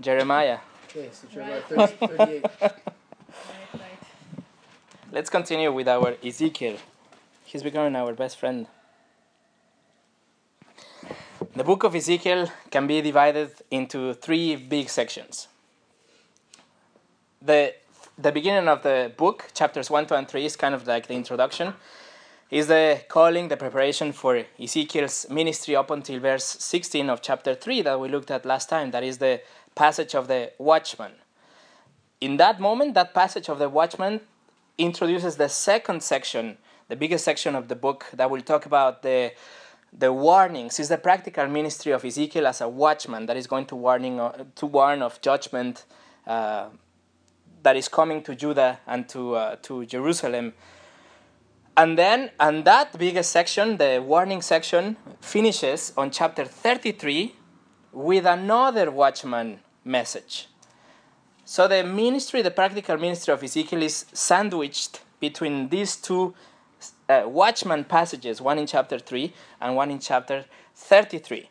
Jeremiah. Okay, so Jeremiah 30, 38. Right, right. Let's continue with our Ezekiel. He's becoming our best friend. The book of Ezekiel can be divided into three big sections. The, the beginning of the book, chapters 1, 2, and 3, is kind of like the introduction. Is the calling, the preparation for Ezekiel's ministry up until verse 16 of chapter 3 that we looked at last time. That is the passage of the watchman. In that moment, that passage of the watchman introduces the second section, the biggest section of the book that will talk about the the warnings. Is the practical ministry of Ezekiel as a watchman that is going to warning uh, to warn of judgment uh, that is coming to Judah and to uh, to Jerusalem. And then, and that biggest section, the warning section, finishes on chapter 33 with another watchman message. So the ministry, the practical ministry of Ezekiel is sandwiched between these two uh, watchman passages, one in chapter 3 and one in chapter 33.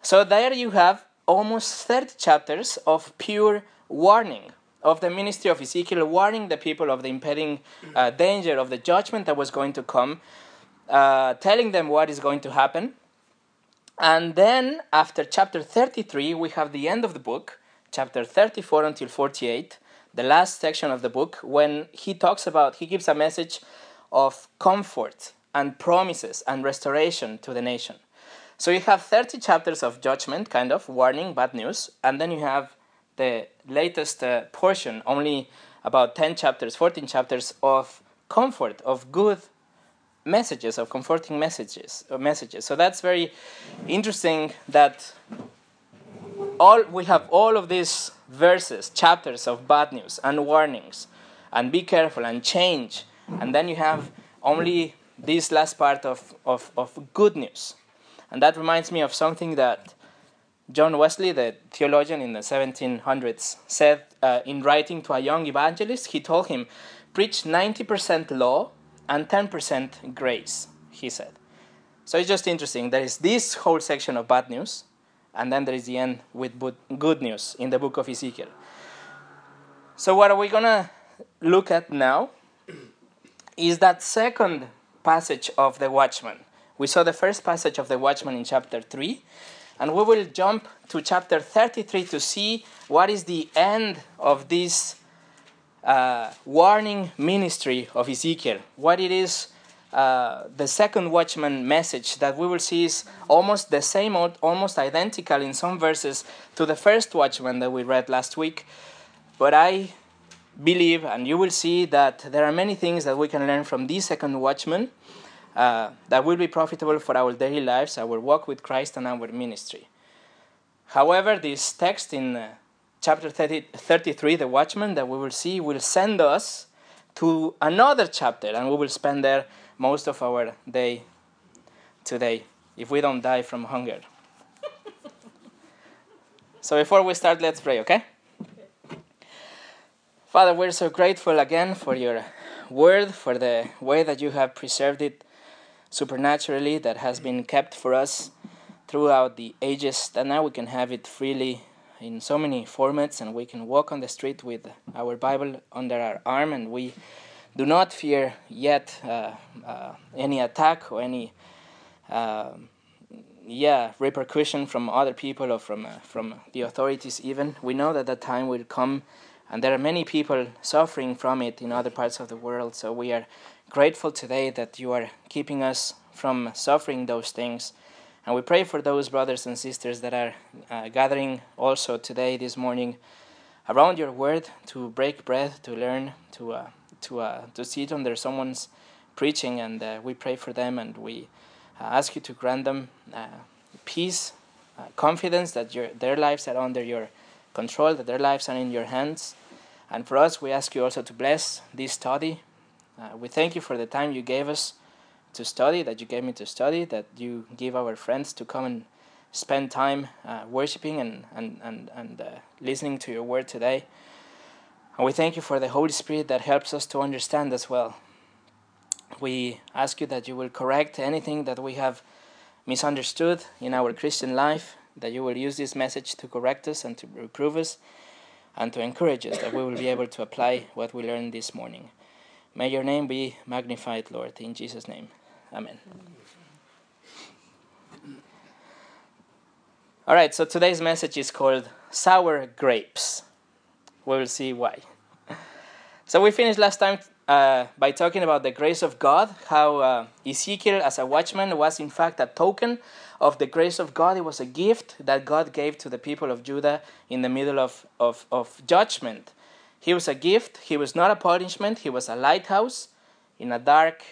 So there you have almost 30 chapters of pure warning of the ministry of Ezekiel, warning the people of the impending uh, danger of the judgment that was going to come, uh, telling them what is going to happen. And then after chapter 33, we have the end of the book, chapter 34 until 48, the last section of the book, when he talks about, he gives a message of comfort and promises and restoration to the nation. So you have 30 chapters of judgment, kind of warning, bad news, and then you have the latest uh, portion, only about 10 chapters, 14 chapters of comfort, of good messages, of comforting messages, of messages. So that's very interesting that all we have all of these verses, chapters of bad news and warnings, and be careful and change, and then you have only this last part of, of, of good news. And that reminds me of something that John Wesley, the theologian in the 1700s, said uh, in writing to a young evangelist. He told him, Preach 90% law and 10% grace, he said. So it's just interesting. There is this whole section of bad news, and then there is the end with good news in the book of Ezekiel. So, what are we going to look at now is that second passage of the watchman. We saw the first passage of the watchman in chapter 3, and we will jump to chapter 33 to see what is the end of this uh, warning ministry of Ezekiel. What it is, uh, the second watchman message that we will see is almost the same, almost identical in some verses to the first watchman that we read last week. But I believe, and you will see that there are many things that we can learn from this second watchman uh, that will be profitable for our daily lives, our walk with Christ, and our ministry. However, this text in uh, chapter 30, 33, the watchman that we will see, will send us to another chapter, and we will spend there most of our day today if we don't die from hunger. so, before we start, let's pray, okay? Father, we're so grateful again for your word, for the way that you have preserved it supernaturally, that has been kept for us throughout the ages, that now we can have it freely in so many formats and we can walk on the street with our Bible under our arm and we do not fear yet uh, uh, any attack or any uh, yeah repercussion from other people or from uh, from the authorities even we know that that time will come and there are many people suffering from it in other parts of the world. So we are grateful today that you are keeping us from suffering those things. And we pray for those brothers and sisters that are uh, gathering also today, this morning, around your word to break bread, to learn, to, uh, to, uh, to sit under someone's preaching. And uh, we pray for them and we uh, ask you to grant them uh, peace, confidence that your, their lives are under your control, that their lives are in your hands. And for us, we ask you also to bless this study. Uh, we thank you for the time you gave us to study, that you gave me to study, that you give our friends to come and spend time uh, worshiping and, and, and, and uh, listening to your word today. And we thank you for the Holy Spirit that helps us to understand as well. We ask you that you will correct anything that we have misunderstood in our Christian life, that you will use this message to correct us and to reprove us and to encourage us, that we will be able to apply what we learned this morning. May your name be magnified, Lord, in Jesus' name. Amen. All right, so today's message is called Sour Grapes. We will see why. So we finished last time uh, by talking about the grace of God, how uh, Ezekiel, as a watchman, was in fact a token of the grace of God. It was a gift that God gave to the people of Judah in the middle of, of, of judgment. He was a gift, he was not a punishment, he was a lighthouse in a dark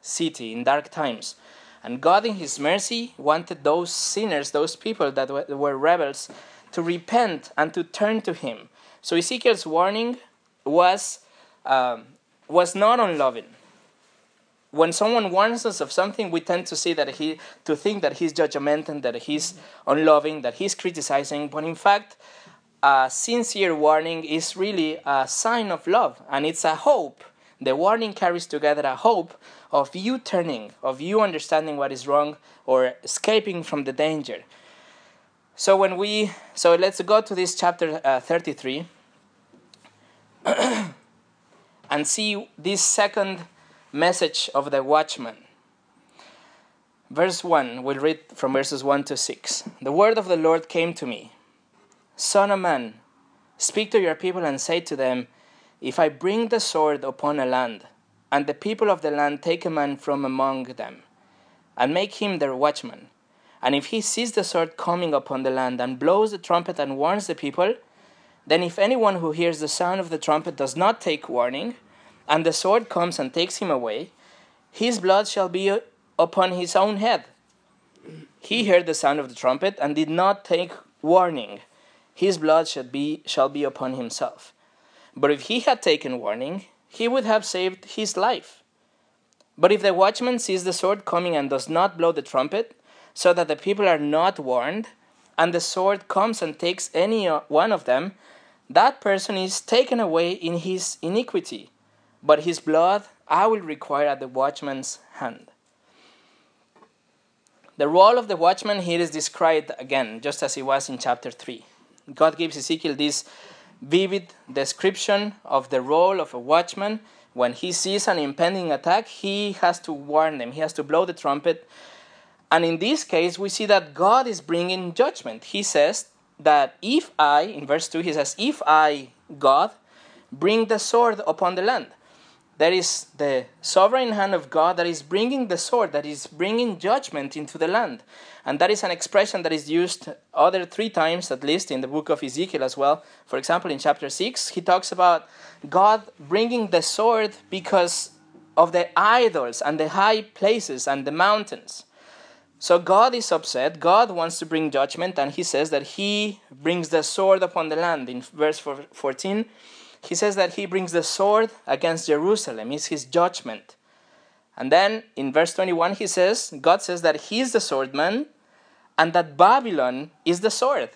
city, in dark times. And God, in His mercy, wanted those sinners, those people that were rebels, to repent and to turn to Him. So Ezekiel's warning was um, was not unloving. When someone warns us of something, we tend to see that he to think that he's judgmental, that he's unloving, that he's criticizing. But in fact, a sincere warning is really a sign of love, and it's a hope. The warning carries together a hope of you turning, of you understanding what is wrong or escaping from the danger. So when we so let's go to this chapter uh, 33 and see this second message of the watchman. Verse 1, we'll read from verses 1 to 6. The word of the Lord came to me Son of man, speak to your people and say to them, If I bring the sword upon a land, and the people of the land take a man from among them, and make him their watchman, and if he sees the sword coming upon the land, and blows the trumpet and warns the people, then, if anyone who hears the sound of the trumpet does not take warning, and the sword comes and takes him away, his blood shall be upon his own head. He heard the sound of the trumpet and did not take warning. His blood shall be, shall be upon himself. But if he had taken warning, he would have saved his life. But if the watchman sees the sword coming and does not blow the trumpet, so that the people are not warned, and the sword comes and takes any uh, one of them, that person is taken away in his iniquity, but his blood I will require at the watchman's hand. The role of the watchman here is described again, just as it was in chapter 3. God gives Ezekiel this vivid description of the role of a watchman. When he sees an impending attack, he has to warn them, he has to blow the trumpet. And in this case, we see that God is bringing judgment. He says, that if I, in verse 2, he says, If I, God, bring the sword upon the land, that is the sovereign hand of God that is bringing the sword, that is bringing judgment into the land. And that is an expression that is used other three times, at least, in the book of Ezekiel as well. For example, in chapter 6, he talks about God bringing the sword because of the idols and the high places and the mountains. So God is upset. God wants to bring judgment, and he says that he brings the sword upon the land. In verse 14, he says that he brings the sword against Jerusalem, it's his judgment. And then in verse 21, he says, God says that he is the swordman and that Babylon is the sword.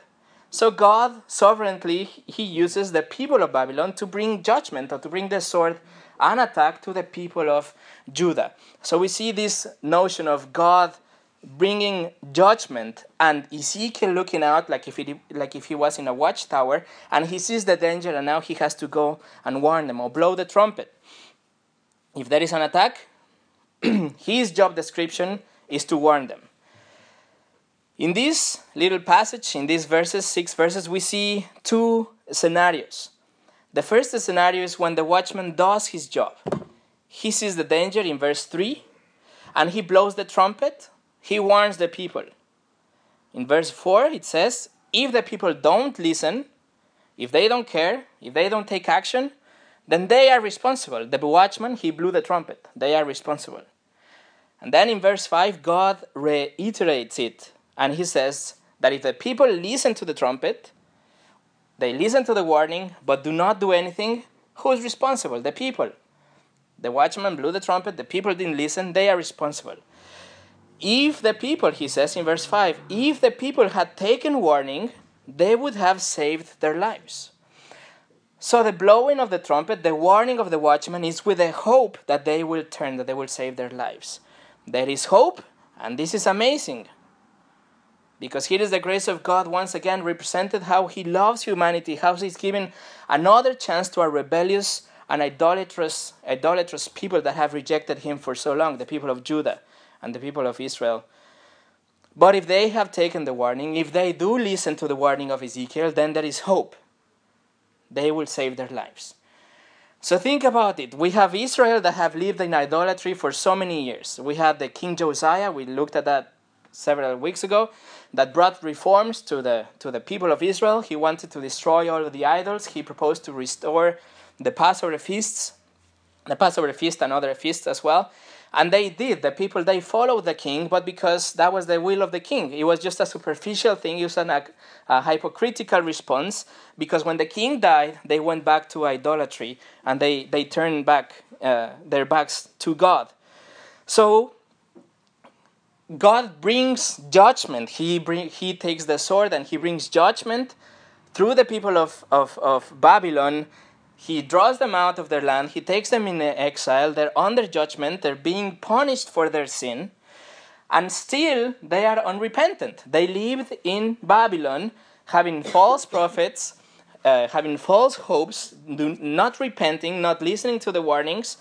So God sovereignly he uses the people of Babylon to bring judgment or to bring the sword and attack to the people of Judah. So we see this notion of God bringing judgment and Ezekiel looking out like if, he, like if he was in a watchtower and he sees the danger and now he has to go and warn them or blow the trumpet. If there is an attack, his job description is to warn them. In this little passage, in these verses, six verses, we see two scenarios. The first scenario is when the watchman does his job. He sees the danger in verse 3 and he blows the trumpet he warns the people. In verse 4, it says, If the people don't listen, if they don't care, if they don't take action, then they are responsible. The watchman, he blew the trumpet. They are responsible. And then in verse 5, God reiterates it. And he says that if the people listen to the trumpet, they listen to the warning, but do not do anything, who is responsible? The people. The watchman blew the trumpet, the people didn't listen, they are responsible. If the people, he says in verse 5, if the people had taken warning, they would have saved their lives. So the blowing of the trumpet, the warning of the watchman, is with the hope that they will turn, that they will save their lives. There is hope, and this is amazing. Because here is the grace of God once again represented how He loves humanity, how He's given another chance to a rebellious and idolatrous, idolatrous people that have rejected Him for so long, the people of Judah and the people of Israel. But if they have taken the warning, if they do listen to the warning of Ezekiel, then there is hope. They will save their lives. So think about it. We have Israel that have lived in idolatry for so many years. We had the King Josiah, we looked at that several weeks ago, that brought reforms to the to the people of Israel. He wanted to destroy all of the idols. He proposed to restore the Passover feasts, the Passover feast and other feasts as well. And they did. The people they followed the king, but because that was the will of the king, it was just a superficial thing. It was an, a, hypocritical response. Because when the king died, they went back to idolatry and they they turned back uh, their backs to God. So God brings judgment. He bring, he takes the sword and he brings judgment through the people of, of, of Babylon. He draws them out of their land. He takes them in exile. They're under judgment. They're being punished for their sin. And still, they are unrepentant. They lived in Babylon having false prophets, uh, having false hopes, not repenting, not listening to the warnings.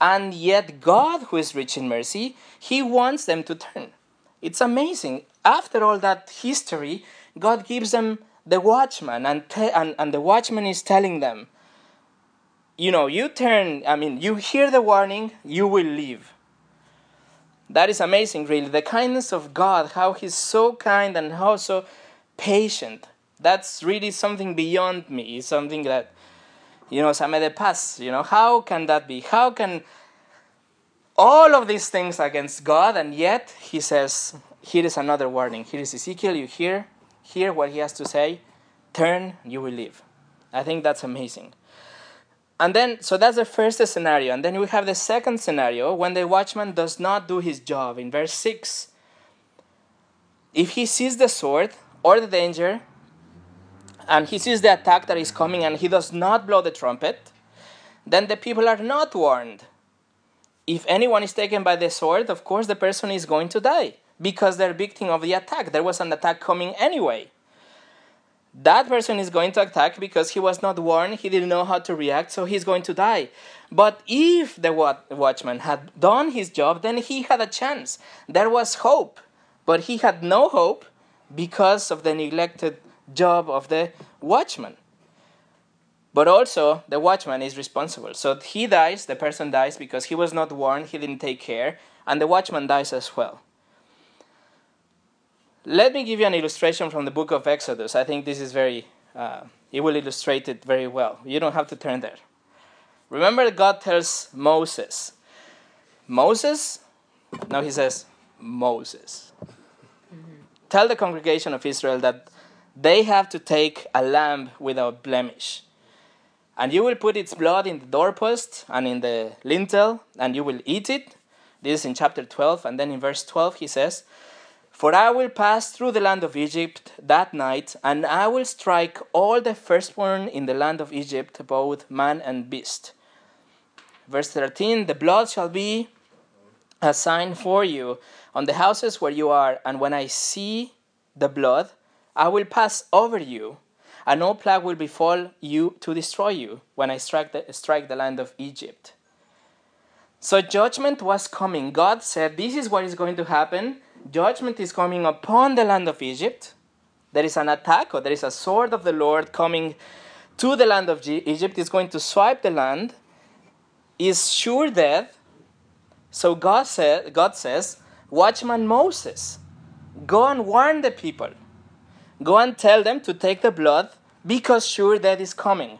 And yet, God, who is rich in mercy, He wants them to turn. It's amazing. After all that history, God gives them the watchman, and, te- and, and the watchman is telling them, you know, you turn, I mean, you hear the warning, you will leave. That is amazing, really. The kindness of God, how He's so kind and how so patient. That's really something beyond me. It's something that, you know, ça me dépasse. You know, how can that be? How can all of these things against God, and yet He says, here is another warning. Here is Ezekiel, you hear, hear what He has to say, turn, you will live. I think that's amazing. And then, so that's the first scenario. And then we have the second scenario when the watchman does not do his job. In verse 6, if he sees the sword or the danger, and he sees the attack that is coming and he does not blow the trumpet, then the people are not warned. If anyone is taken by the sword, of course the person is going to die because they're victim of the attack. There was an attack coming anyway that person is going to attack because he was not warned, he didn't know how to react, so he's going to die. But if the watchman had done his job, then he had a chance. There was hope, but he had no hope because of the neglected job of the watchman. But also, the watchman is responsible. So he dies, the person dies because he was not warned, he didn't take care, and the watchman dies as well. Let me give you an illustration from the book of Exodus. I think this is very, uh, it will illustrate it very well. You don't have to turn there. Remember, God tells Moses, Moses, now he says, Moses. Mm-hmm. Tell the congregation of Israel that they have to take a lamb without blemish. And you will put its blood in the doorpost and in the lintel, and you will eat it. This is in chapter 12. And then in verse 12, he says, for I will pass through the land of Egypt that night, and I will strike all the firstborn in the land of Egypt, both man and beast. Verse 13 The blood shall be a sign for you on the houses where you are, and when I see the blood, I will pass over you, and no plague will befall you to destroy you when I strike the, strike the land of Egypt. So judgment was coming. God said, This is what is going to happen judgment is coming upon the land of Egypt. There is an attack, or there is a sword of the Lord coming to the land of Egypt. It's going to swipe the land. Is sure death. So God said, God says, Watchman Moses, go and warn the people. Go and tell them to take the blood because sure death is coming.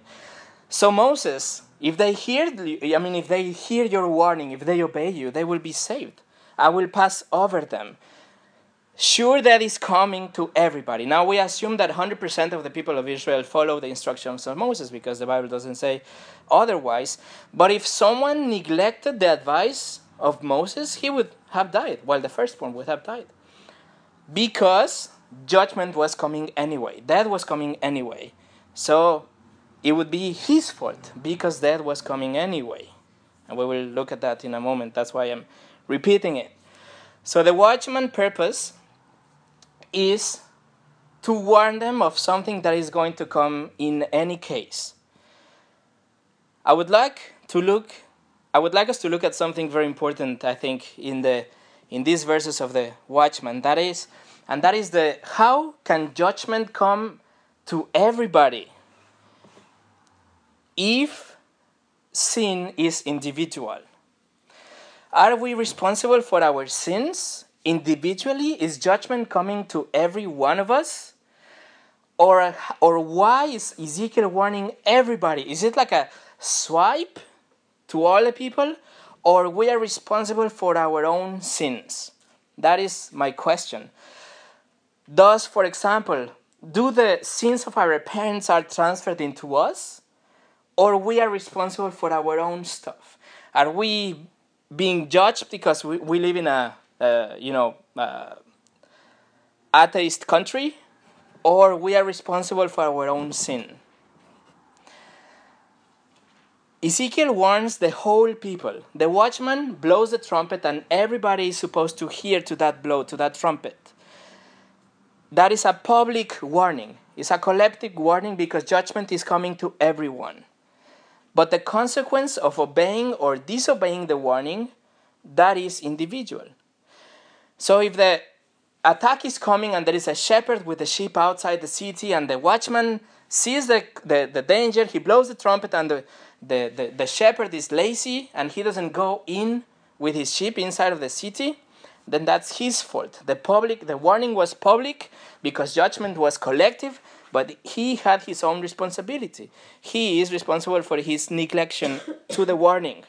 So Moses, if they hear, I mean, if they hear your warning, if they obey you, they will be saved. I will pass over them. Sure, that is coming to everybody. Now, we assume that 100% of the people of Israel follow the instructions of Moses because the Bible doesn't say otherwise. But if someone neglected the advice of Moses, he would have died, while the firstborn would have died. Because judgment was coming anyway, death was coming anyway. So it would be his fault because death was coming anyway. And we will look at that in a moment. That's why I'm repeating it. So the watchman purpose is to warn them of something that is going to come in any case. I would like to look I would like us to look at something very important I think in the in these verses of the watchman. That is and that is the how can judgment come to everybody if sin is individual? Are we responsible for our sins individually? Is judgment coming to every one of us? Or or why is ezekiel warning everybody? Is it like a swipe to all the people? Or we are responsible for our own sins? That is my question. Thus, for example, do the sins of our parents are transferred into us, or we are responsible for our own stuff? Are we being judged because we, we live in a you know uh, atheist country, or we are responsible for our own sin? Ezekiel warns the whole people. The watchman blows the trumpet, and everybody is supposed to hear to that blow, to that trumpet. That is a public warning. It's a collective warning because judgment is coming to everyone. But the consequence of obeying or disobeying the warning, that is individual. So if the attack is coming and there is a shepherd with the sheep outside the city and the watchman sees the, the, the danger, he blows the trumpet and the, the, the, the shepherd is lazy and he doesn't go in with his sheep inside of the city, then that's his fault. The public, the warning was public because judgment was collective, but he had his own responsibility. He is responsible for his neglection to the warning.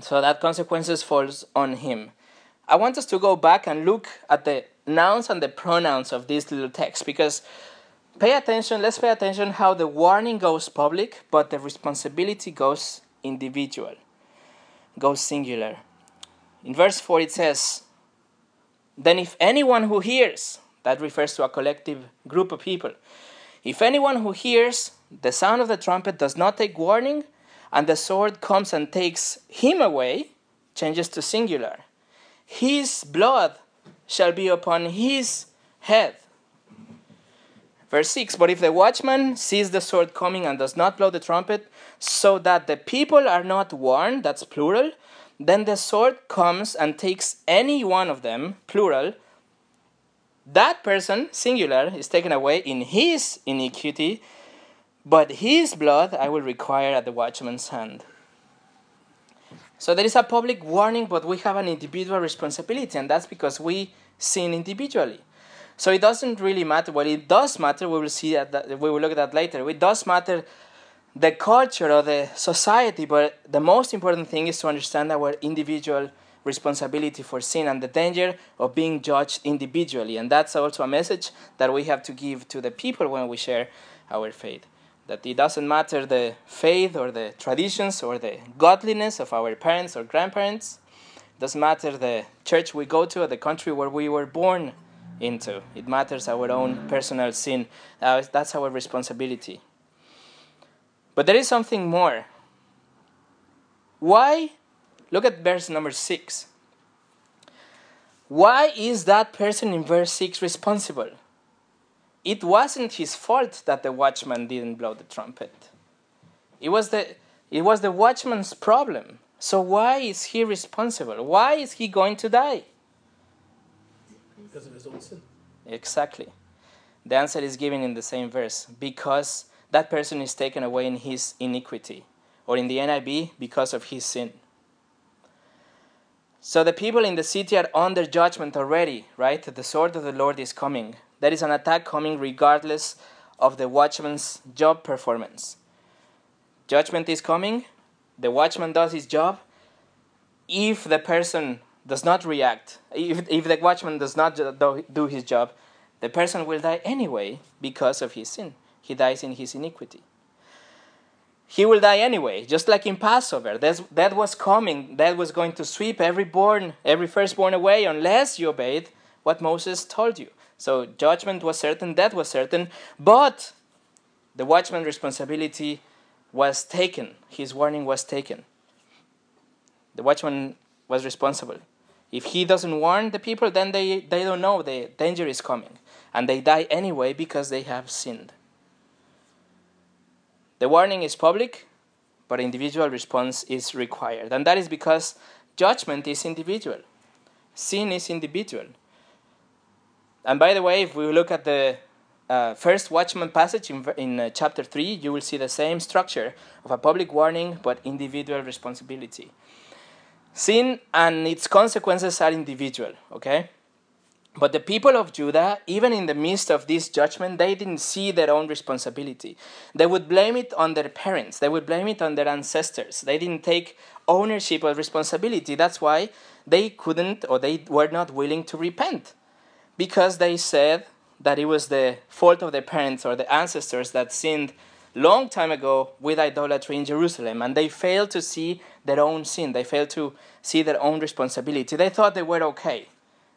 So that consequences falls on him. I want us to go back and look at the nouns and the pronouns of this little text because pay attention, let's pay attention how the warning goes public, but the responsibility goes individual, goes singular. In verse 4, it says, Then if anyone who hears, that refers to a collective group of people, if anyone who hears the sound of the trumpet does not take warning, and the sword comes and takes him away, changes to singular. His blood shall be upon his head. Verse 6 But if the watchman sees the sword coming and does not blow the trumpet, so that the people are not warned, that's plural, then the sword comes and takes any one of them, plural. That person, singular, is taken away in his iniquity, but his blood I will require at the watchman's hand. So there is a public warning, but we have an individual responsibility, and that's because we sin individually. So it doesn't really matter. Well, it does matter. We will see that. We will look at that later. It does matter the culture or the society, but the most important thing is to understand our individual responsibility for sin and the danger of being judged individually. And that's also a message that we have to give to the people when we share our faith. That it doesn't matter the faith or the traditions or the godliness of our parents or grandparents. It doesn't matter the church we go to or the country where we were born into. It matters our own personal sin. Uh, that's our responsibility. But there is something more. Why? Look at verse number 6. Why is that person in verse 6 responsible? It wasn't his fault that the watchman didn't blow the trumpet. It was the, it was the watchman's problem. So why is he responsible? Why is he going to die? Because of his own sin. Exactly. The answer is given in the same verse. Because that person is taken away in his iniquity, or in the NIV, because of his sin. So the people in the city are under judgment already, right? The sword of the Lord is coming. There is an attack coming regardless of the watchman's job performance. Judgment is coming, the watchman does his job. If the person does not react, if, if the watchman does not do his job, the person will die anyway because of his sin he dies in his iniquity. He will die anyway, just like in Passover. That's, that was coming. That was going to sweep every born, every firstborn away unless you obeyed what Moses told you. So judgment was certain, death was certain, but the watchman's responsibility was taken. His warning was taken. The watchman was responsible. If he doesn't warn the people, then they, they don't know the danger is coming. And they die anyway because they have sinned. The warning is public, but individual response is required. And that is because judgment is individual, sin is individual. And by the way, if we look at the uh, first watchman passage in, in uh, chapter 3, you will see the same structure of a public warning but individual responsibility. Sin and its consequences are individual, okay? But the people of Judah, even in the midst of this judgment, they didn't see their own responsibility. They would blame it on their parents, they would blame it on their ancestors. They didn't take ownership of responsibility. That's why they couldn't or they were not willing to repent because they said that it was the fault of their parents or the ancestors that sinned long time ago with idolatry in Jerusalem and they failed to see their own sin. They failed to see their own responsibility. They thought they were okay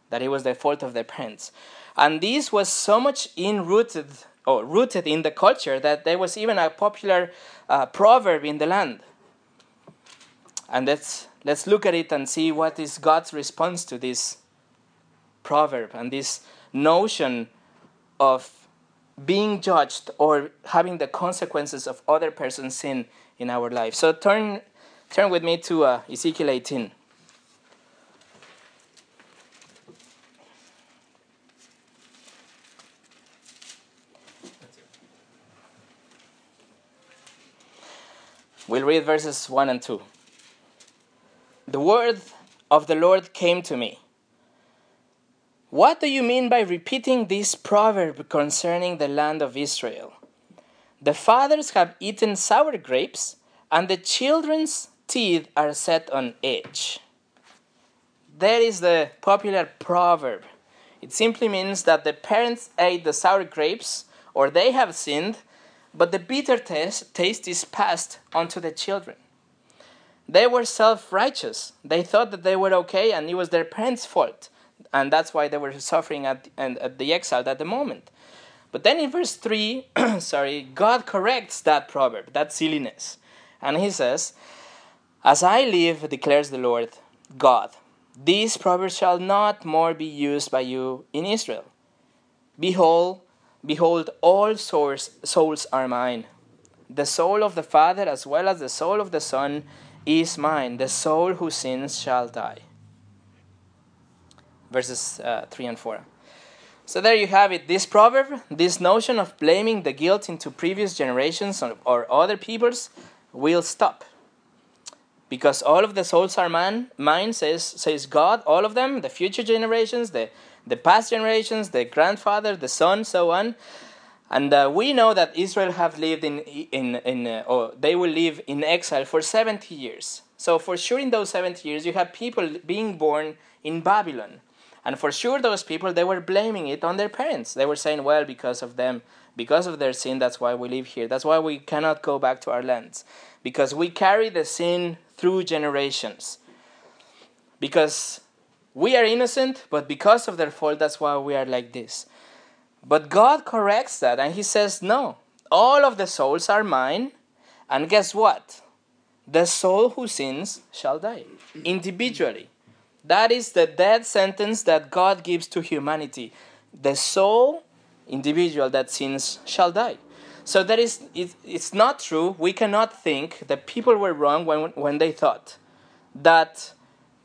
that it was the fault of their parents. And this was so much in-rooted or rooted in the culture that there was even a popular uh, proverb in the land. And let's let's look at it and see what is God's response to this proverb and this notion of being judged or having the consequences of other person's sin in our life. So turn, turn with me to uh, Ezekiel 18. We'll read verses 1 and 2. The word of the Lord came to me. What do you mean by repeating this proverb concerning the land of Israel? The fathers have eaten sour grapes, and the children's teeth are set on edge. That is the popular proverb. It simply means that the parents ate the sour grapes, or they have sinned, but the bitter taste, taste is passed on to the children. They were self righteous. They thought that they were okay, and it was their parents' fault and that's why they were suffering at, and at the exile at the moment. But then in verse 3, sorry, God corrects that proverb, that silliness. And he says, As I live, declares the Lord God, this proverb shall not more be used by you in Israel. Behold, behold, all souls are mine. The soul of the Father as well as the soul of the Son is mine. The soul who sins shall die verses uh, 3 and 4. So there you have it. This proverb, this notion of blaming the guilt into previous generations or, or other peoples, will stop. Because all of the souls are man, mine, says, says God, all of them, the future generations, the, the past generations, the grandfather, the son, so on. And uh, we know that Israel have lived in, in, in uh, or they will live in exile for 70 years. So for sure in those 70 years, you have people being born in Babylon. And for sure, those people, they were blaming it on their parents. They were saying, well, because of them, because of their sin, that's why we live here. That's why we cannot go back to our lands. Because we carry the sin through generations. Because we are innocent, but because of their fault, that's why we are like this. But God corrects that, and He says, no, all of the souls are mine. And guess what? The soul who sins shall die individually. That is the death sentence that God gives to humanity. The soul, individual that sins, shall die. So that is, it, it's not true. We cannot think that people were wrong when, when they thought that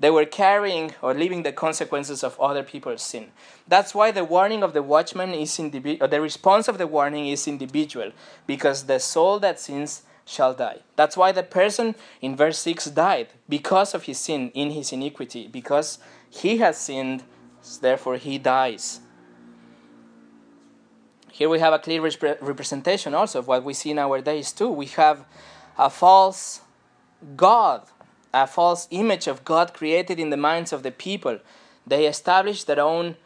they were carrying or living the consequences of other people's sin. That's why the warning of the watchman is individual, the response of the warning is individual, because the soul that sins shall die. That's why the person in verse 6 died because of his sin in his iniquity, because he has sinned, therefore he dies. Here we have a clear representation also of what we see nowadays too. We have a false God, a false image of God created in the minds of the people. They establish their own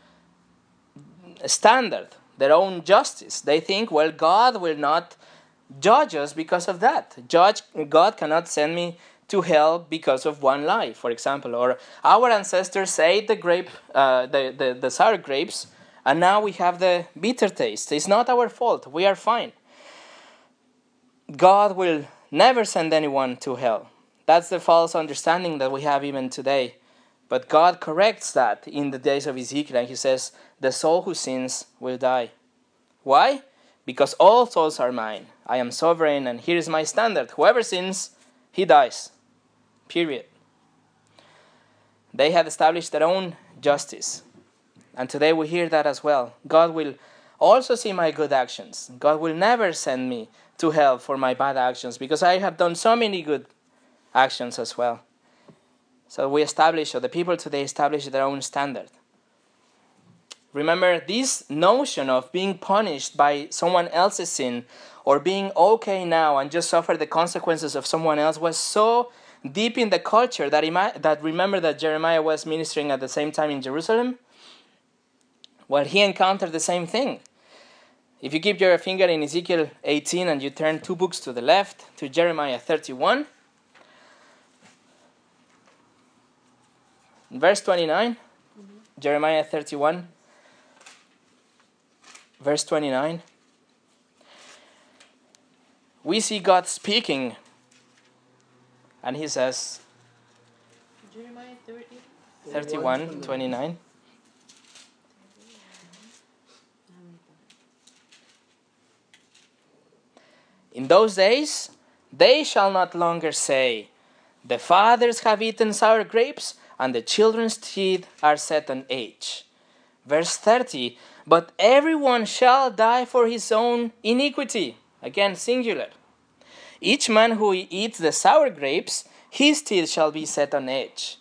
standard, their own justice. They think, well, God will not judge us because of that. Judge God cannot send me to hell because of one lie, for example. Or our ancestors ate the grape, uh, the, the, the sour grapes, and now we have the bitter taste. It's not our fault. We are fine. God will never send anyone to hell. That's the false understanding that we have even today. But God corrects that in the days of Ezekiel, and He says, The soul who sins will die. Why? Because all souls are mine. I am sovereign, and here is my standard. Whoever sins, he dies. Period. They had established their own justice. And today we hear that as well. God will also see my good actions. God will never send me to hell for my bad actions because I have done so many good actions as well. So we establish, or the people today establish their own standard. Remember, this notion of being punished by someone else's sin or being okay now and just suffer the consequences of someone else was so deep in the culture that, that remember that Jeremiah was ministering at the same time in Jerusalem? Well, he encountered the same thing. If you keep your finger in Ezekiel 18 and you turn two books to the left to Jeremiah 31, verse 29, mm-hmm. Jeremiah 31, verse 29, we see God speaking, and He says, Jeremiah 30, 31, 29. In those days, they shall not longer say, The fathers have eaten sour grapes, and the children's teeth are set on edge. Verse 30 But everyone shall die for his own iniquity. Again, singular. Each man who eats the sour grapes, his teeth shall be set on edge.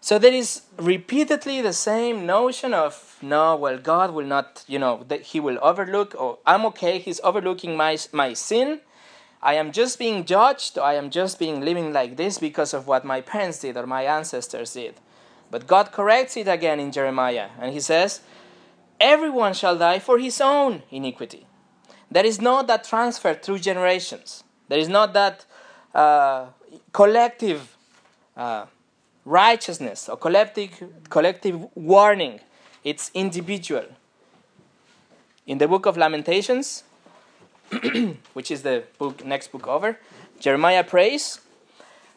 So there is repeatedly the same notion of no, well, God will not, you know, that He will overlook, or I'm okay, He's overlooking my, my sin. I am just being judged, I am just being living like this because of what my parents did or my ancestors did. But God corrects it again in Jeremiah, and He says, Everyone shall die for his own iniquity. There is not that transfer through generations. There is not that uh, collective uh, righteousness or collective, collective warning, it's individual. In the book of Lamentations, which is the book next book over, Jeremiah prays,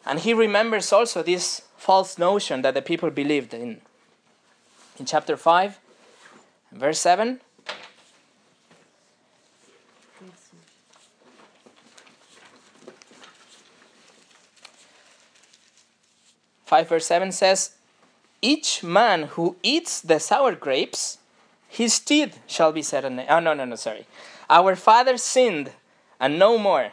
and he remembers also this false notion that the people believed in. In chapter 5, verse 7, 5 verse 7 says, Each man who eats the sour grapes, his teeth shall be set on. Oh, no, no, no, sorry. Our fathers sinned and no more.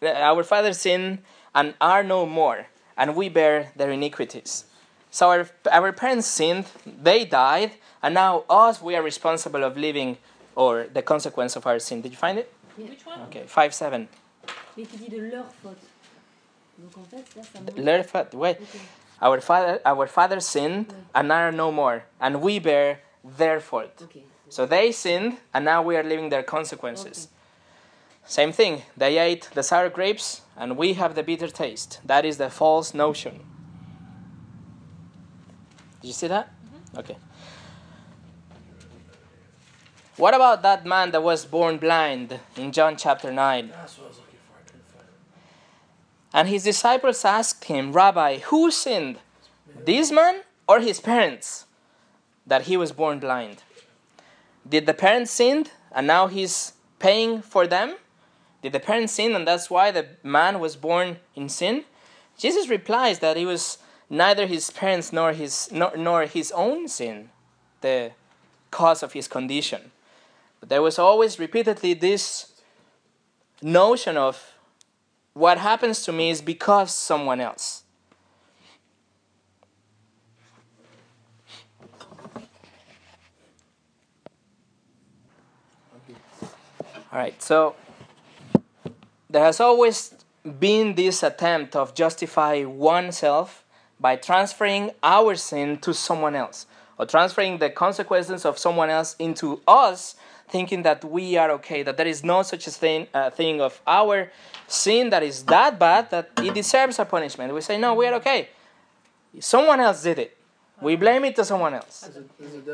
Our fathers sinned and are no more, and we bear their iniquities. So our, our parents sinned, they died, and now us, we are responsible of living or the consequence of our sin. Did you find it? Yeah. Which one? Okay, 5 7. Mais tu dis de leur faute. Donc en fait, là, ça Leur faute, ouais. Okay. Our father, our fathers sinned and are no more, and we bear their fault. Okay. So they sinned, and now we are living their consequences. Okay. Same thing. They ate the sour grapes, and we have the bitter taste. That is the false notion. Did you see that? Mm-hmm. Okay. What about that man that was born blind in John chapter 9? And his disciples asked him, Rabbi, who sinned, this man or his parents, that he was born blind? Did the parents sin and now he's paying for them? Did the parents sin and that's why the man was born in sin? Jesus replies that it was neither his parents nor his, nor, nor his own sin the cause of his condition. But there was always repeatedly this notion of what happens to me is because someone else. All right, so there has always been this attempt of justify oneself by transferring our sin to someone else or transferring the consequences of someone else into us thinking that we are okay that there is no such a thing, uh, thing of our sin that is that bad that it deserves a punishment. We say, no, we are okay. Someone else did it. We blame it to someone else.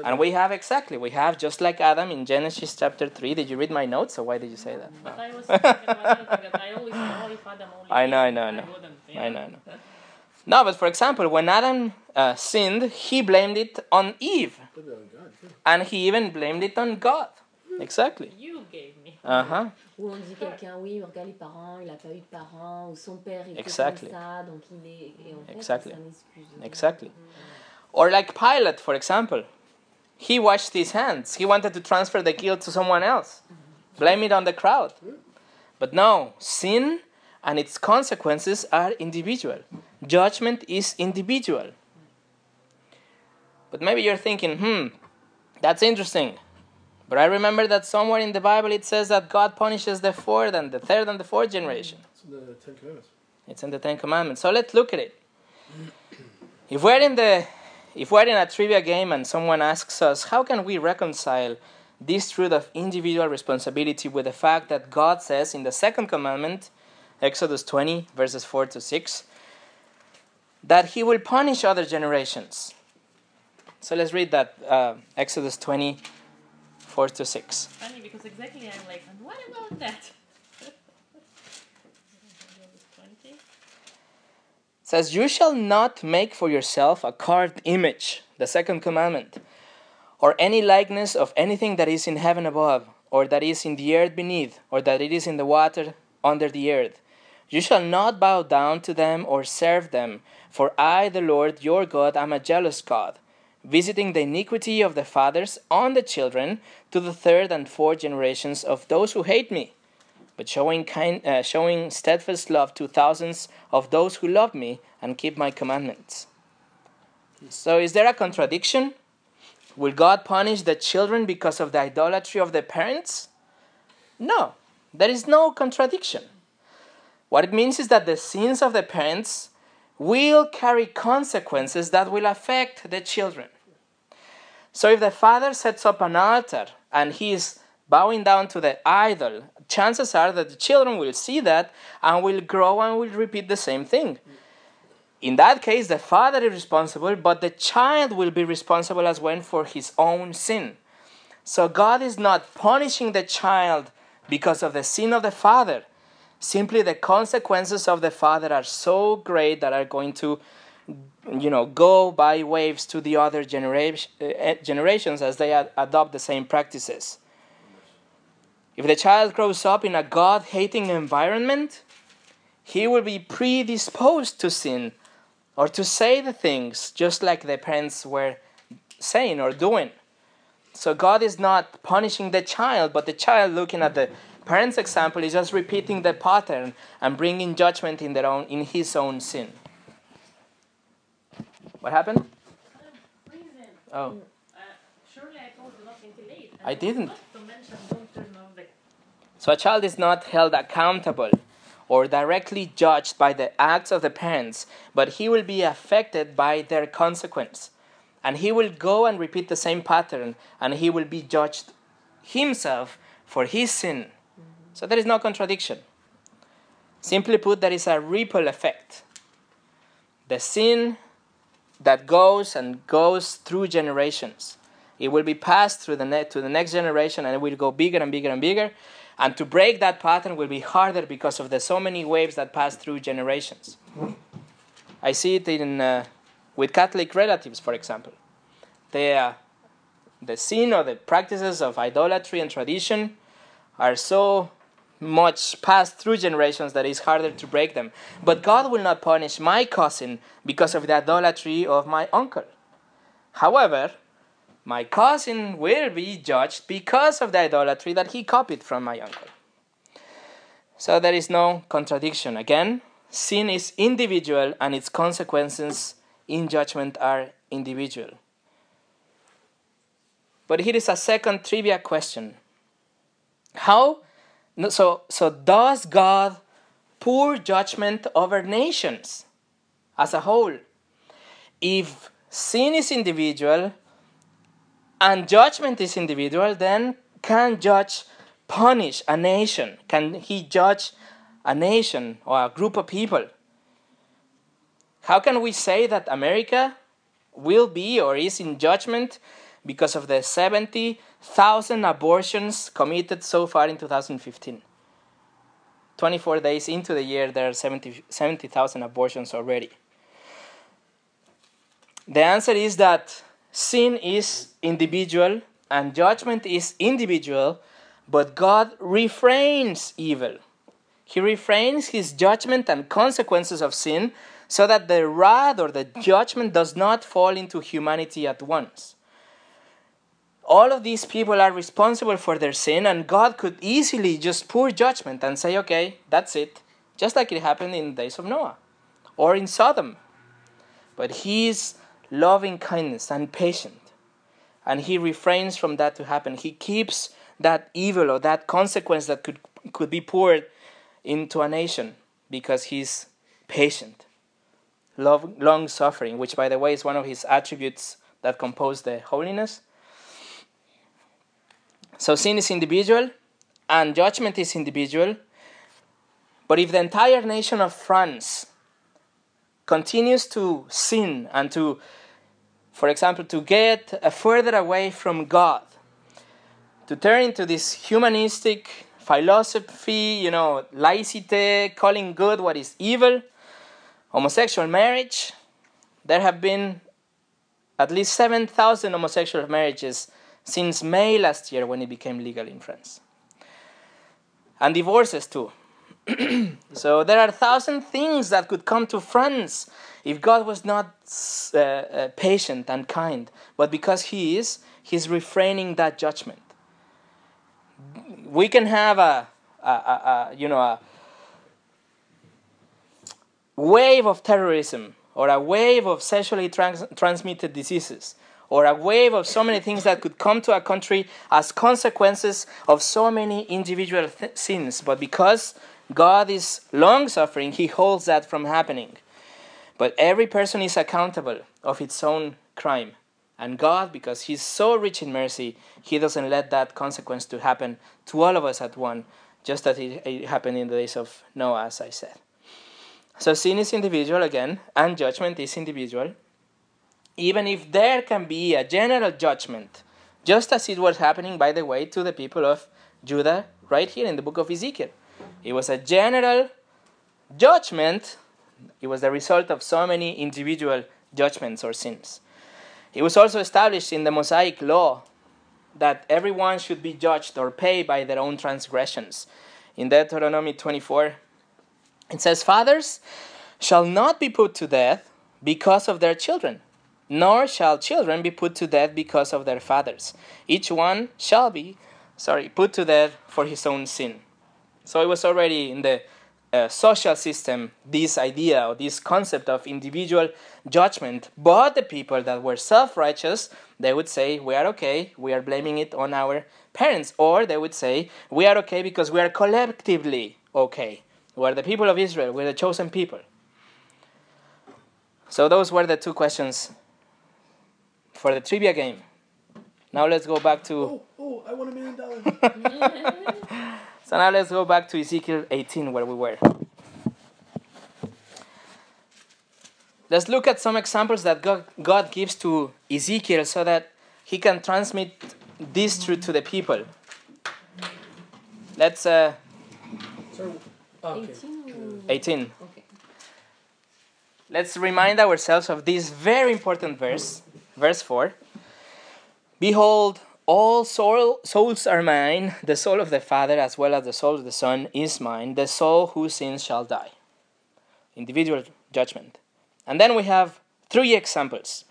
And we have exactly, we have just like Adam in Genesis chapter 3. Did you read my notes or why did you say that? I was thinking I always Adam only. I know, I know, I know. I know, I know. No, but for example, when Adam uh, sinned, he blamed it on Eve, Put it on God, too. and he even blamed it on God. Exactly. You gave me. Uh huh. Ou on dit quelqu'un, oui, mais regarde les parents, il n'a pas eu de parents, ou son père était Exactly. comme ça, donc il est. Et en fait, Exactly. c'est une excuse. Exactly. Or like Pilate, for example. He washed his hands. He wanted to transfer the guilt to someone else, blame it on the crowd. But no, sin and its consequences are individual. Judgment is individual. But maybe you're thinking, hmm, that's interesting. But I remember that somewhere in the Bible it says that God punishes the fourth and the third and the fourth generation. It's in the Ten Commandments. It's in the Ten Commandments. So let's look at it. If we're in the if we're in a trivia game and someone asks us, how can we reconcile this truth of individual responsibility with the fact that God says in the second commandment, Exodus 20, verses 4 to 6, that he will punish other generations. So let's read that uh, Exodus 20, 4 to 6. Funny because exactly I'm like, and what about that? 20. Says, You shall not make for yourself a carved image, the second commandment, or any likeness of anything that is in heaven above, or that is in the earth beneath, or that it is in the water under the earth. You shall not bow down to them or serve them, for I, the Lord your God, am a jealous God, visiting the iniquity of the fathers on the children to the third and fourth generations of those who hate me but showing kind, uh, showing steadfast love to thousands of those who love me and keep my commandments. So, is there a contradiction? Will God punish the children because of the idolatry of the parents? No, there is no contradiction. What it means is that the sins of the parents will carry consequences that will affect the children. So if the father sets up an altar and he is bowing down to the idol, chances are that the children will see that and will grow and will repeat the same thing. In that case, the father is responsible, but the child will be responsible as well for his own sin. So God is not punishing the child because of the sin of the father. Simply the consequences of the father are so great that are going to you know go by waves to the other generation, uh, generations as they ad- adopt the same practices. If the child grows up in a God hating environment, he will be predisposed to sin or to say the things just like the parents were saying or doing. So God is not punishing the child, but the child looking at the parents' example is just repeating the pattern and bringing judgment in their own in his own sin. What happened? Oh, Uh, surely I told you nothing till late. I didn't. Not to mention don't turn off the So a child is not held accountable or directly judged by the acts of the parents, but he will be affected by their consequence. And he will go and repeat the same pattern, and he will be judged himself for his sin. So there is no contradiction. Simply put, there is a ripple effect. The sin that goes and goes through generations. It will be passed through the ne- to the next generation and it will go bigger and bigger and bigger. And to break that pattern will be harder because of the so many waves that pass through generations. I see it in, uh, with Catholic relatives, for example. They, uh, the sin or the practices of idolatry and tradition are so much passed through generations that it's harder to break them. But God will not punish my cousin because of the idolatry of my uncle. However, my cousin will be judged because of the idolatry that he copied from my uncle. So there is no contradiction. Again, sin is individual and its consequences in judgment are individual. But here is a second trivia question. How so so does God pour judgment over nations as a whole? If sin is individual and judgment is individual, then can judge punish a nation? Can he judge a nation or a group of people? How can we say that America will be or is in judgment because of the 70,000 abortions committed so far in 2015? 24 days into the year, there are 70 70,000 abortions already. The answer is that sin is individual and judgment is individual, but God refrains evil. He refrains his judgment and consequences of sin so that the wrath or the judgment does not fall into humanity at once. All of these people are responsible for their sin, and God could easily just pour judgment and say, okay, that's it, just like it happened in the days of Noah or in Sodom. But He is loving kindness and patient, and He refrains from that to happen. He keeps that evil or that consequence that could, could be poured into a nation because He's patient love, long suffering, which, by the way, is one of his attributes that compose the holiness. So, sin is individual and judgment is individual. But if the entire nation of France continues to sin and to, for example, to get further away from God, to turn into this humanistic philosophy, you know, laicite, calling good what is evil, homosexual marriage. There have been at least 7,000 homosexual marriages since May last year when it became legal in France. And divorces too. so there are a thousand things that could come to France if God was not uh, uh, patient and kind. But because He is, He's refraining that judgment. We can have a, a, a, a you know, a, wave of terrorism or a wave of sexually trans- transmitted diseases or a wave of so many things that could come to a country as consequences of so many individual th- sins. But because God is long suffering, He holds that from happening. But every person is accountable of its own crime. And God, because He's so rich in mercy, He doesn't let that consequence to happen to all of us at one, just as it, it happened in the days of Noah, as I said. So sin is individual again, and judgment is individual. Even if there can be a general judgment, just as it was happening, by the way, to the people of Judah right here in the book of Ezekiel. It was a general judgment, it was the result of so many individual judgments or sins. It was also established in the Mosaic law that everyone should be judged or pay by their own transgressions. In Deuteronomy 24, it says, Fathers shall not be put to death because of their children, nor shall children be put to death because of their fathers. Each one shall be, sorry, put to death for his own sin. So it was already in the uh, social system this idea or this concept of individual judgment. But the people that were self righteous, they would say, We are okay, we are blaming it on our parents. Or they would say, We are okay because we are collectively okay. We're the people of Israel, we're the chosen people. So those were the two questions for the trivia game. Now let's go back to Oh, oh, I want a million dollars. so now let's go back to Ezekiel 18 where we were. Let's look at some examples that God, God gives to Ezekiel so that he can transmit this truth to the people. Let's uh, Sorry. Okay. 18 18. Ok. Let's remind ourselves of this very important verse, verse 4. Behold, all soul, souls are mine, the soul of the Father as well as the soul of the Son is mine, the soul whose sins shall die. Individual judgment. And then we have three examples.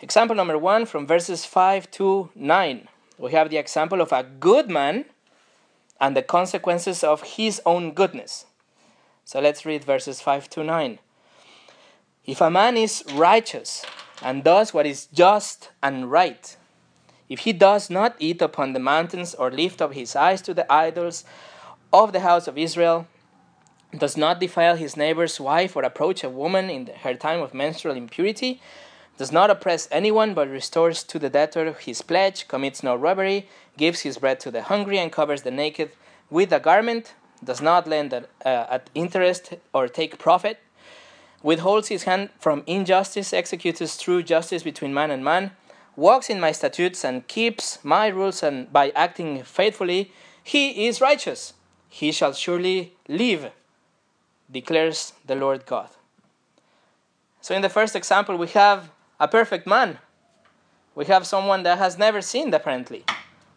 Example number one from verses 5 to 9. We have the example of a good man and the consequences of his own goodness. So let's read verses 5 to 9. If a man is righteous and does what is just and right, if he does not eat upon the mountains or lift up his eyes to the idols of the house of Israel, does not defile his neighbor's wife or approach a woman in her time of menstrual impurity, does not oppress anyone but restores to the debtor his pledge, commits no robbery, gives his bread to the hungry, and covers the naked with a garment, does not lend at, uh, at interest or take profit, withholds his hand from injustice, executes true justice between man and man, walks in my statutes and keeps my rules, and by acting faithfully, he is righteous. He shall surely live, declares the Lord God. So, in the first example, we have a perfect man. We have someone that has never sinned, apparently.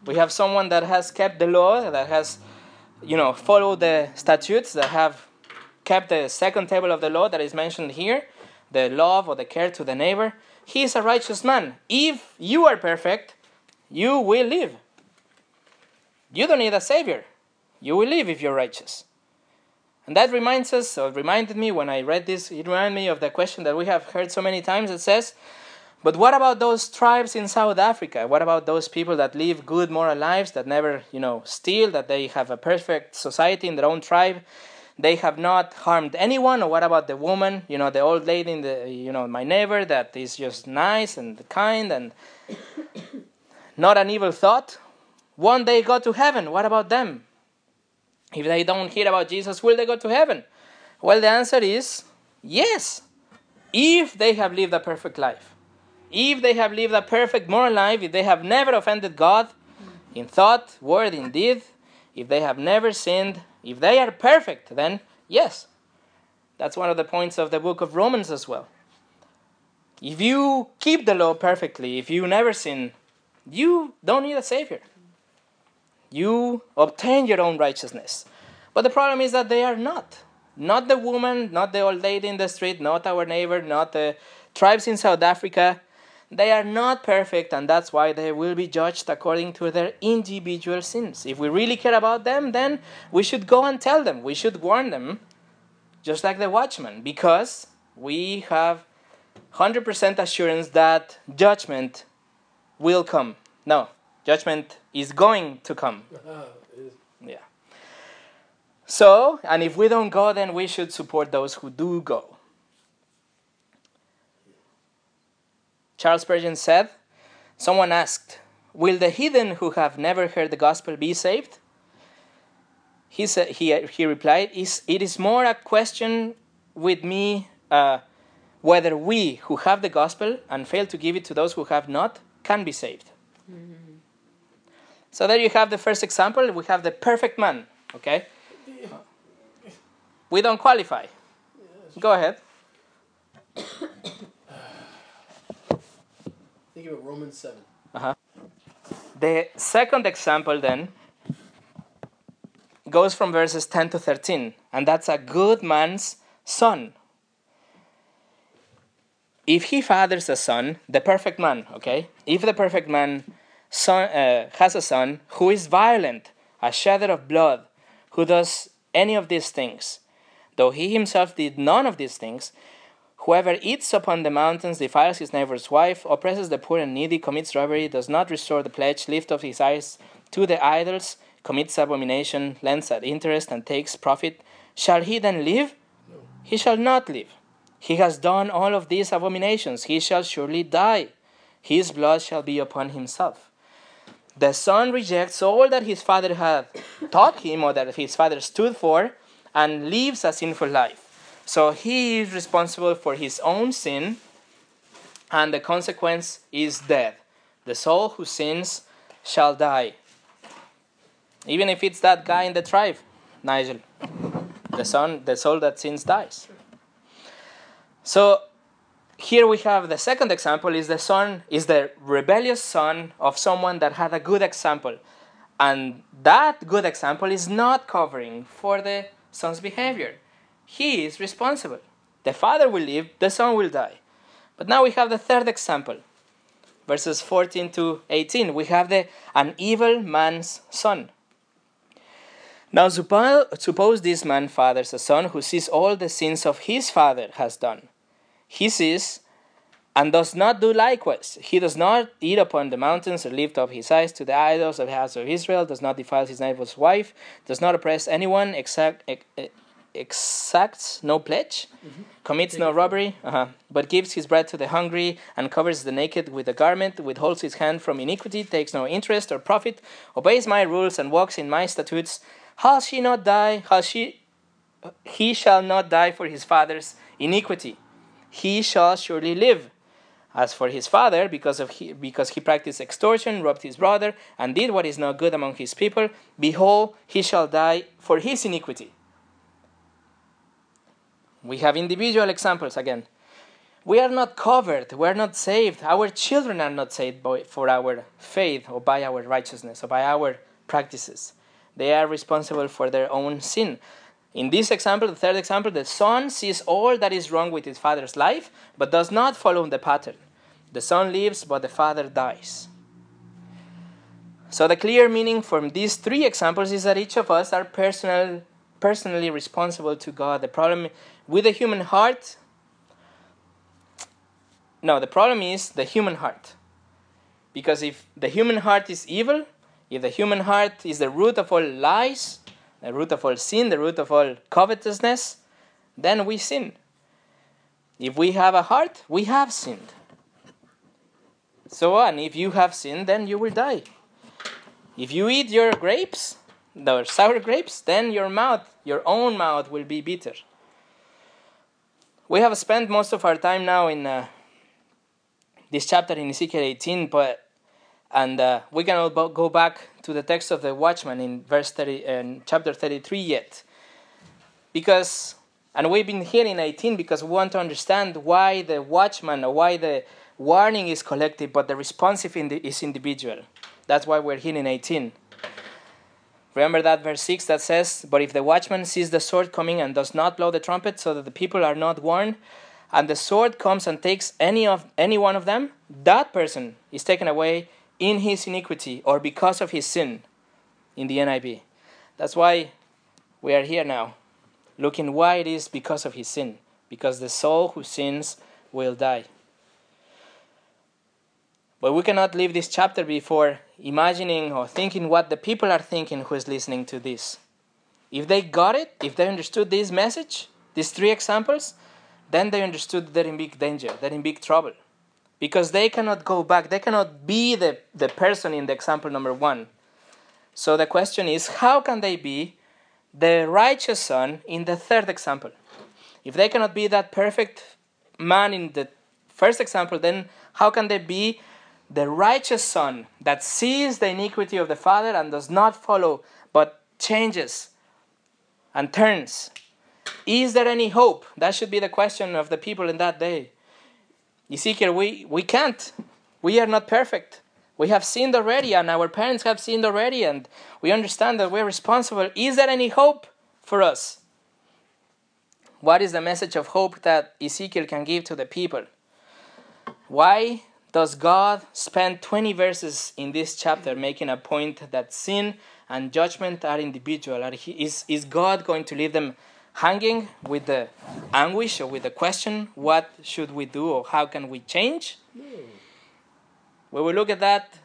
We have someone that has kept the law, that has, you know, followed the statutes, that have kept the second table of the law that is mentioned here, the love or the care to the neighbor. He is a righteous man. If you are perfect, you will live. You don't need a savior. You will live if you're righteous. And that reminds us, or reminded me when I read this, it reminded me of the question that we have heard so many times. It says, but what about those tribes in South Africa? What about those people that live good moral lives, that never, you know, steal, that they have a perfect society in their own tribe? They have not harmed anyone. Or what about the woman, you know, the old lady in the, you know, my neighbor that is just nice and kind and not an evil thought? One day go to heaven. What about them? If they don't hear about Jesus, will they go to heaven? Well, the answer is yes, if they have lived a perfect life. If they have lived a perfect moral life, if they have never offended God in thought, word, in deed, if they have never sinned, if they are perfect, then yes. That's one of the points of the book of Romans as well. If you keep the law perfectly, if you never sin, you don't need a Savior. You obtain your own righteousness. But the problem is that they are not. Not the woman, not the old lady in the street, not our neighbor, not the tribes in South Africa. They are not perfect, and that's why they will be judged according to their individual sins. If we really care about them, then we should go and tell them. We should warn them, just like the watchman, because we have 100% assurance that judgment will come. No, judgment is going to come. Yeah. So, and if we don't go, then we should support those who do go. Charles Spurgeon said, Someone asked, Will the heathen who have never heard the gospel be saved? He, said, he, he replied, It is more a question with me uh, whether we who have the gospel and fail to give it to those who have not can be saved. So there you have the first example. We have the perfect man. Okay. We don't qualify. Go ahead. Think about Romans 7. The second example then goes from verses 10 to 13, and that's a good man's son. If he fathers a son, the perfect man, okay? If the perfect man son, uh, has a son who is violent, a shedder of blood, who does any of these things, though he himself did none of these things, Whoever eats upon the mountains, defiles his neighbor's wife, oppresses the poor and needy, commits robbery, does not restore the pledge, lifts up his eyes to the idols, commits abomination, lends at interest, and takes profit, shall he then live? No. He shall not live. He has done all of these abominations. He shall surely die. His blood shall be upon himself. The son rejects all that his father had taught him or that his father stood for and lives a sinful life. So he is responsible for his own sin, and the consequence is death. The soul who sins shall die. Even if it's that guy in the tribe, Nigel. The son, the soul that sins dies. So here we have the second example is the son is the rebellious son of someone that had a good example. And that good example is not covering for the son's behavior. He is responsible. The father will live, the son will die. But now we have the third example. Verses 14 to 18. We have the an evil man's son. Now suppose this man fathers a son who sees all the sins of his father has done. He sees and does not do likewise. He does not eat upon the mountains or lift up his eyes to the idols of the house of Israel, does not defile his neighbor's wife, does not oppress anyone, exact, ex- exacts no pledge, commits no robbery, uh-huh, but gives his bread to the hungry and covers the naked with a garment, withholds his hand from iniquity, takes no interest or profit, obeys my rules and walks in my statutes. Shall she not die? How shall she? He shall not die for his father's iniquity. He shall surely live. As for his father, because of he, because he practiced extortion, robbed his brother, and did what is not good among his people, behold, he shall die for his iniquity. We have individual examples again. we are not covered, we are not saved. Our children are not saved by, for our faith or by our righteousness or by our practices. They are responsible for their own sin. In this example, the third example, the son sees all that is wrong with his father's life, but does not follow the pattern. The son lives, but the father dies. So the clear meaning from these three examples is that each of us are personal, personally responsible to God. The problem with the human heart, no, the problem is the human heart. Because if the human heart is evil, if the human heart is the root of all lies, the root of all sin, the root of all covetousness, then we sin. If we have a heart, we have sinned. So on, if you have sinned, then you will die. If you eat your grapes, the sour grapes, then your mouth, your own mouth, will be bitter. We have spent most of our time now in uh, this chapter in Ezekiel 18, but and uh, we can go back to the text of the watchman in verse 30, in chapter 33 yet, because and we've been here in 18 because we want to understand why the watchman or why the warning is collective, but the responsive is individual. That's why we're here in 18. Remember that verse 6 that says, But if the watchman sees the sword coming and does not blow the trumpet, so that the people are not warned, and the sword comes and takes any of any one of them, that person is taken away in his iniquity or because of his sin in the NIV. That's why we are here now, looking why it is because of his sin, because the soul who sins will die. But we cannot leave this chapter before imagining or thinking what the people are thinking who is listening to this. If they got it, if they understood this message, these three examples, then they understood they're in big danger, they're in big trouble. Because they cannot go back, they cannot be the, the person in the example number one. So the question is how can they be the righteous son in the third example? If they cannot be that perfect man in the first example, then how can they be the righteous son that sees the iniquity of the father and does not follow but changes and turns? Is there any hope? That should be the question of the people in that day. Ezekiel, we, we can't. We are not perfect. We have sinned already, and our parents have sinned already, and we understand that we're responsible. Is there any hope for us? What is the message of hope that Ezekiel can give to the people? Why does God spend 20 verses in this chapter making a point that sin and judgment are individual? Are he, is, is God going to leave them hanging with the anguish or with the question, what should we do or how can we change? We will look at that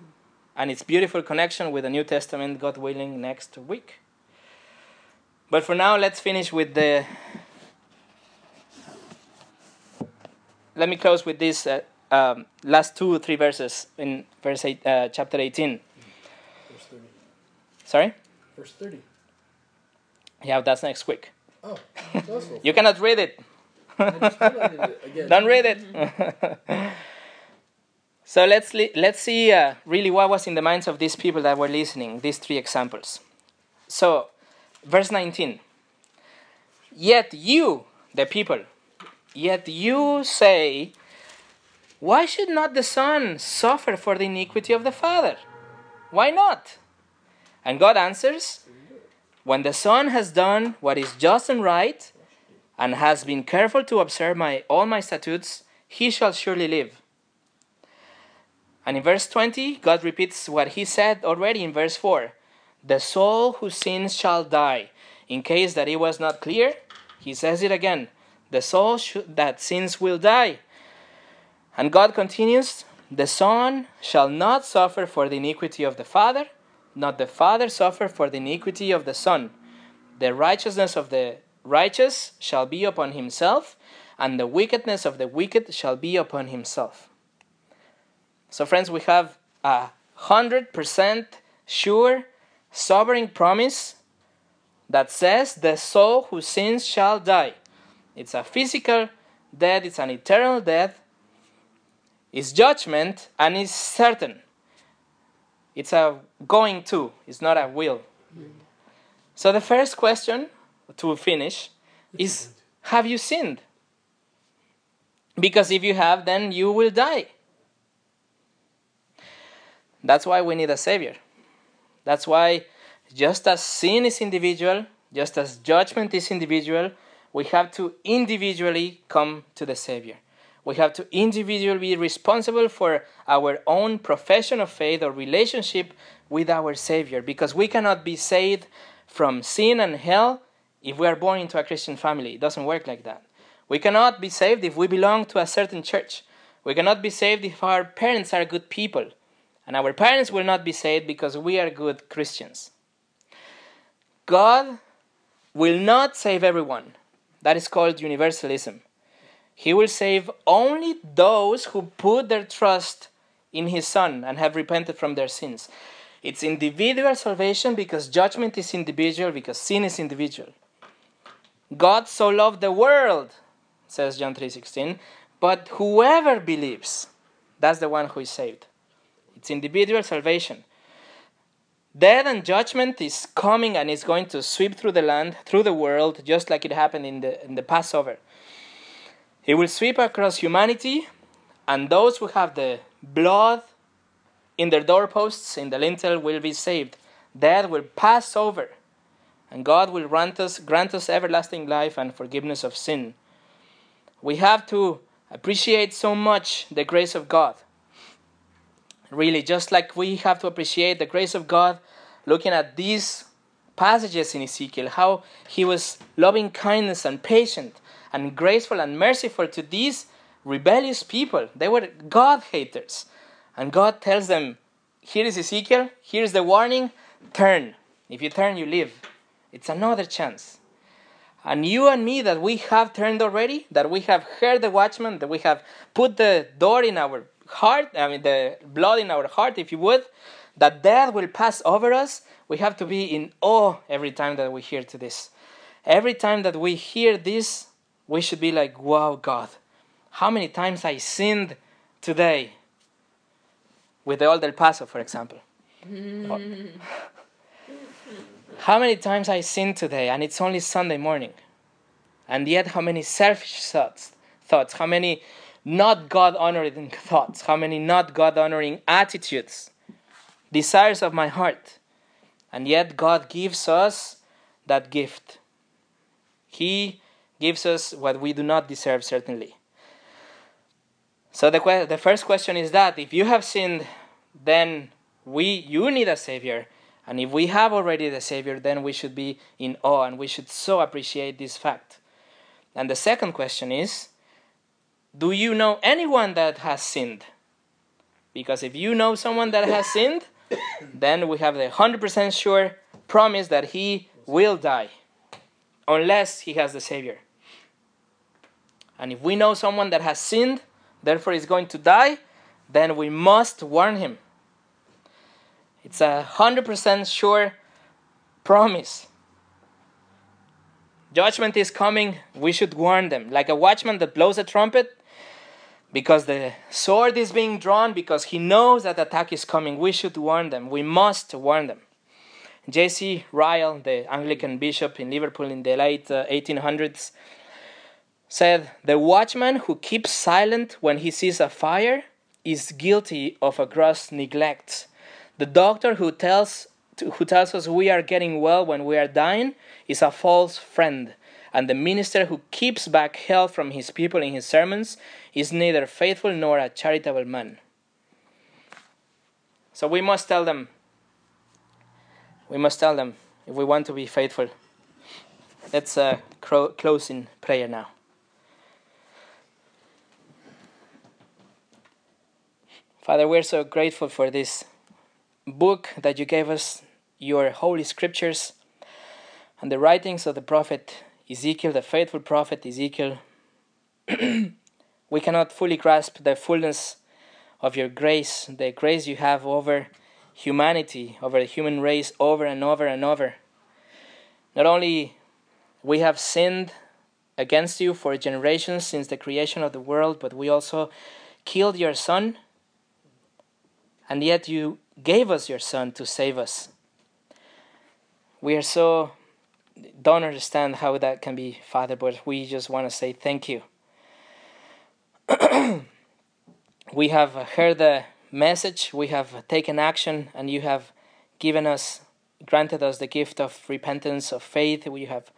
and its beautiful connection with the New Testament, God willing, next week. But for now, let's finish with the. Let me close with this uh, um, last two or three verses in verse eight, uh, chapter 18. Verse 30. Sorry? Verse 30. Yeah, that's next week. Oh. You cannot read it. I just highlighted it. Don't read it. so let's li- let's see uh, really what was in the minds of these people that were listening. These three examples. So, verse nineteen. Yet you, the people, yet you say, why should not the son suffer for the iniquity of the father? Why not? And God answers, when the son has done what is just and right, and has been careful to observe my, all my statutes, he shall surely live. And in verse 20, God repeats what he said already in verse 4 The soul who sins shall die. In case that it was not clear, he says it again The soul sh- that sins will die. And God continues The son shall not suffer for the iniquity of the father, not the father suffer for the iniquity of the son. The righteousness of the righteous shall be upon himself, and the wickedness of the wicked shall be upon himself. So, friends, we have a hundred percent sure, sovereign promise that says, The soul who sins shall die. It's a physical death, it's an eternal death, it's judgment, and it's certain. It's a going to, it's not a will. So, the first question to finish is Have you sinned? Because if you have, then you will die. That's why we need a Savior. That's why, just as sin is individual, just as judgment is individual, we have to individually come to the Savior. We have to individually be responsible for our own profession of faith or relationship with our Savior because we cannot be saved from sin and hell if we are born into a Christian family. It doesn't work like that. We cannot be saved if we belong to a certain church. We cannot be saved if our parents are good people. And our parents will not be saved because we are good Christians. God will not save everyone. That is called universalism. He will save only those who put their trust in His Son and have repented from their sins. It's individual salvation because judgment is individual, because sin is individual. God so loved the world, says John 3:16, but whoever believes, that's the one who is saved. It's individual salvation. Death and judgment is coming and is going to sweep through the land, through the world, just like it happened in the, in the Passover. It will sweep across humanity, and those who have the blood in their doorposts, in the lintel, will be saved. Death will pass over, and God will grant us, grant us everlasting life and forgiveness of sin. We have to appreciate so much the grace of God. Really, just like we have to appreciate the grace of God looking at these passages in Ezekiel, how he was loving kindness and patient and graceful and merciful to these rebellious people. They were God haters. And God tells them, Here is Ezekiel, here's the warning turn. If you turn, you live. It's another chance. And you and me, that we have turned already, that we have heard the watchman, that we have put the door in our heart, I mean, the blood in our heart, if you would, that death will pass over us, we have to be in awe every time that we hear to this. Every time that we hear this, we should be like, wow, God, how many times I sinned today? With the Old El Paso, for example. Mm. how many times I sinned today, and it's only Sunday morning. And yet, how many selfish thoughts, thoughts, how many not God honoring thoughts, how many not God honoring attitudes, desires of my heart. And yet, God gives us that gift. He gives us what we do not deserve, certainly. So the, que- the first question is that if you have sinned, then we you need a savior, and if we have already the savior, then we should be in awe and we should so appreciate this fact. And the second question is, do you know anyone that has sinned? Because if you know someone that has sinned, then we have the 100% sure promise that he will die unless he has the Savior. And if we know someone that has sinned, therefore is going to die, then we must warn him. It's a 100% sure promise. Judgment is coming, we should warn them. Like a watchman that blows a trumpet, because the sword is being drawn, because he knows that attack is coming, we should warn them. We must warn them. J.C. Ryle, the Anglican bishop in Liverpool in the late uh, 1800s, said, The watchman who keeps silent when he sees a fire is guilty of a gross neglect. The doctor who tells, who tells us we are getting well when we are dying is a false friend. And the minister who keeps back health from his people in his sermons is neither faithful nor a charitable man. So we must tell them, we must tell them if we want to be faithful. Let's uh, cro- close in prayer now. Father, we're so grateful for this book that you gave us, your holy scriptures, and the writings of the prophet Ezekiel, the faithful prophet Ezekiel. we cannot fully grasp the fullness of your grace, the grace you have over humanity, over the human race, over and over and over. Not only we have sinned against you for generations since the creation of the world, but we also killed your son, and yet you gave us your son to save us. We are so don't understand how that can be, Father, but we just want to say thank you. we have heard the message, we have taken action, and you have given us, granted us the gift of repentance, of faith. We have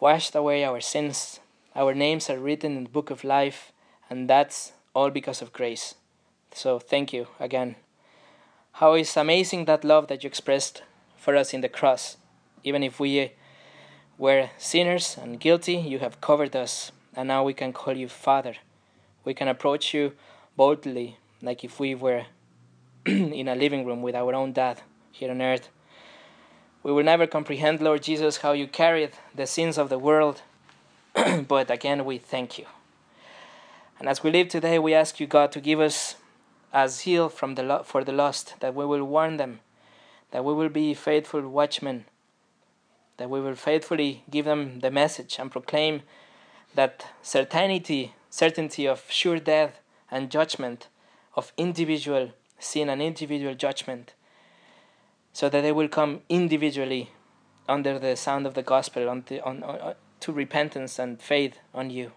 washed away our sins. Our names are written in the book of life, and that's all because of grace. So thank you again. How is amazing that love that you expressed for us in the cross. Even if we were sinners and guilty, you have covered us, and now we can call you Father. We can approach you boldly, like if we were in a living room with our own dad here on earth. We will never comprehend, Lord Jesus, how you carried the sins of the world, but again, we thank you. And as we live today, we ask you, God, to give us a zeal from the lo- for the lost, that we will warn them, that we will be faithful watchmen, that we will faithfully give them the message and proclaim that certainty, certainty of sure death and judgment, of individual sin and individual judgment, so that they will come individually under the sound of the gospel on, the, on, on, to repentance and faith on you.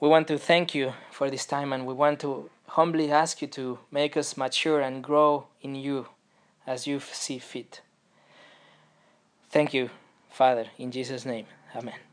We want to thank you for this time and we want to humbly ask you to make us mature and grow in you as you see fit. Thank you, Father, in Jesus' name. Amen.